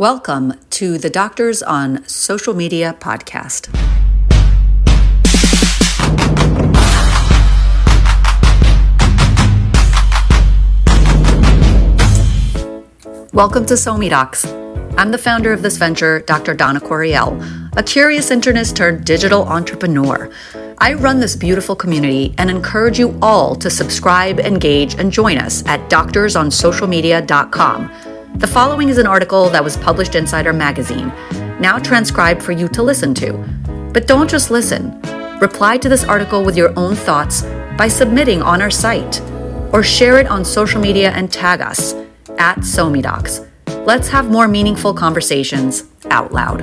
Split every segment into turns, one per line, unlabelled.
Welcome to the Doctors on Social Media podcast. Welcome to SoMeDocs. I'm the founder of this venture, Dr. Dana Corriel, a curious internist turned digital entrepreneur. I run this beautiful community and encourage you all to subscribe, engage, and join us at doctorsonsocialmedia.com the following is an article that was published inside our magazine, now transcribed for you to listen to. But don't just listen. Reply to this article with your own thoughts by submitting on our site or share it on social media and tag us at SoMeDocs. Let's have more meaningful conversations out loud.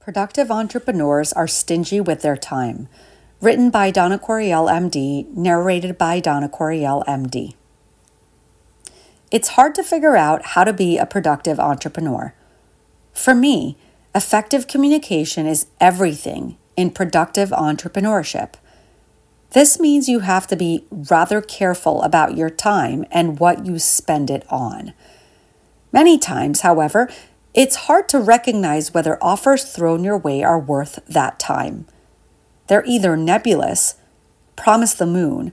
Productive entrepreneurs are stingy with their time. Written by Dana Corriel, MD, narrated by Dana Corriel, MD. It's hard to figure out how to be a productive entrepreneur. For me, effective communication is everything in productive entrepreneurship. This means you have to be rather careful about your time and what you spend it on. Many times, however, it's hard to recognize whether offers thrown your way are worth that time. They're either nebulous, promise the moon,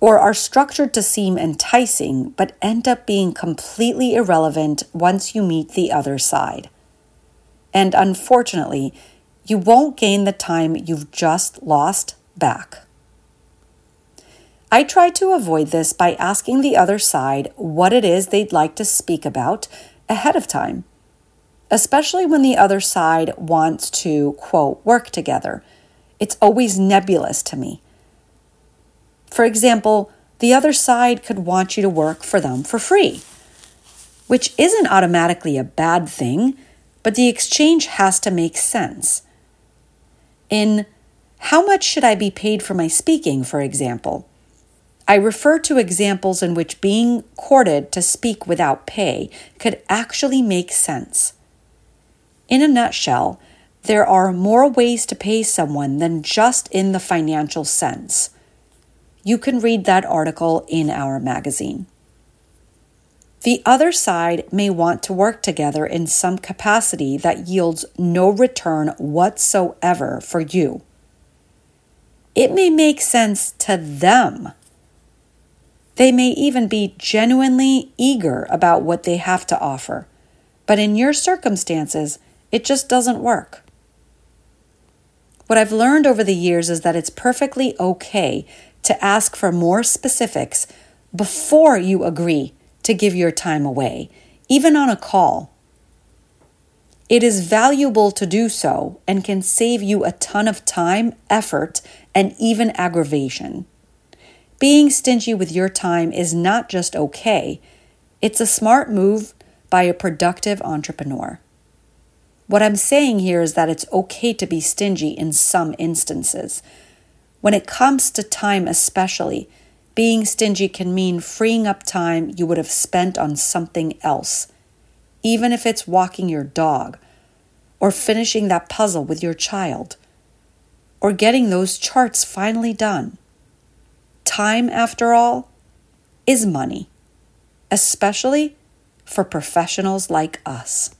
or are structured to seem enticing but end up being completely irrelevant once you meet the other side. And unfortunately, you won't gain the time you've just lost back. I try to avoid this by asking the other side what it is they'd like to speak about ahead of time, especially when the other side wants to, quote, work together. It's always nebulous to me. For example, the other side could want you to work for them for free, which isn't automatically a bad thing, but the exchange has to make sense. In how much should I be paid for my speaking, for example? I refer to examples in which being courted to speak without pay could actually make sense. In a nutshell, there are more ways to pay someone than just in the financial sense you can read that article in our magazine. The other side may want to work together in some capacity that yields no return whatsoever for you. It may make sense to them. They may even be genuinely eager about what they have to offer, but in your circumstances, it just doesn't work. What I've learned over the years is that it's perfectly okay to ask for more specifics before you agree to give your time away, even on a call. It is valuable to do so and can save you a ton of time, effort, and even aggravation. Being stingy with your time is not just okay, it's a smart move by a productive entrepreneur. What I'm saying here is that it's okay to be stingy in some instances, when it comes to time, especially, being stingy can mean freeing up time you would have spent on something else, even if it's walking your dog, or finishing that puzzle with your child, or getting those charts finally done. Time, after all, is money, especially for professionals like us.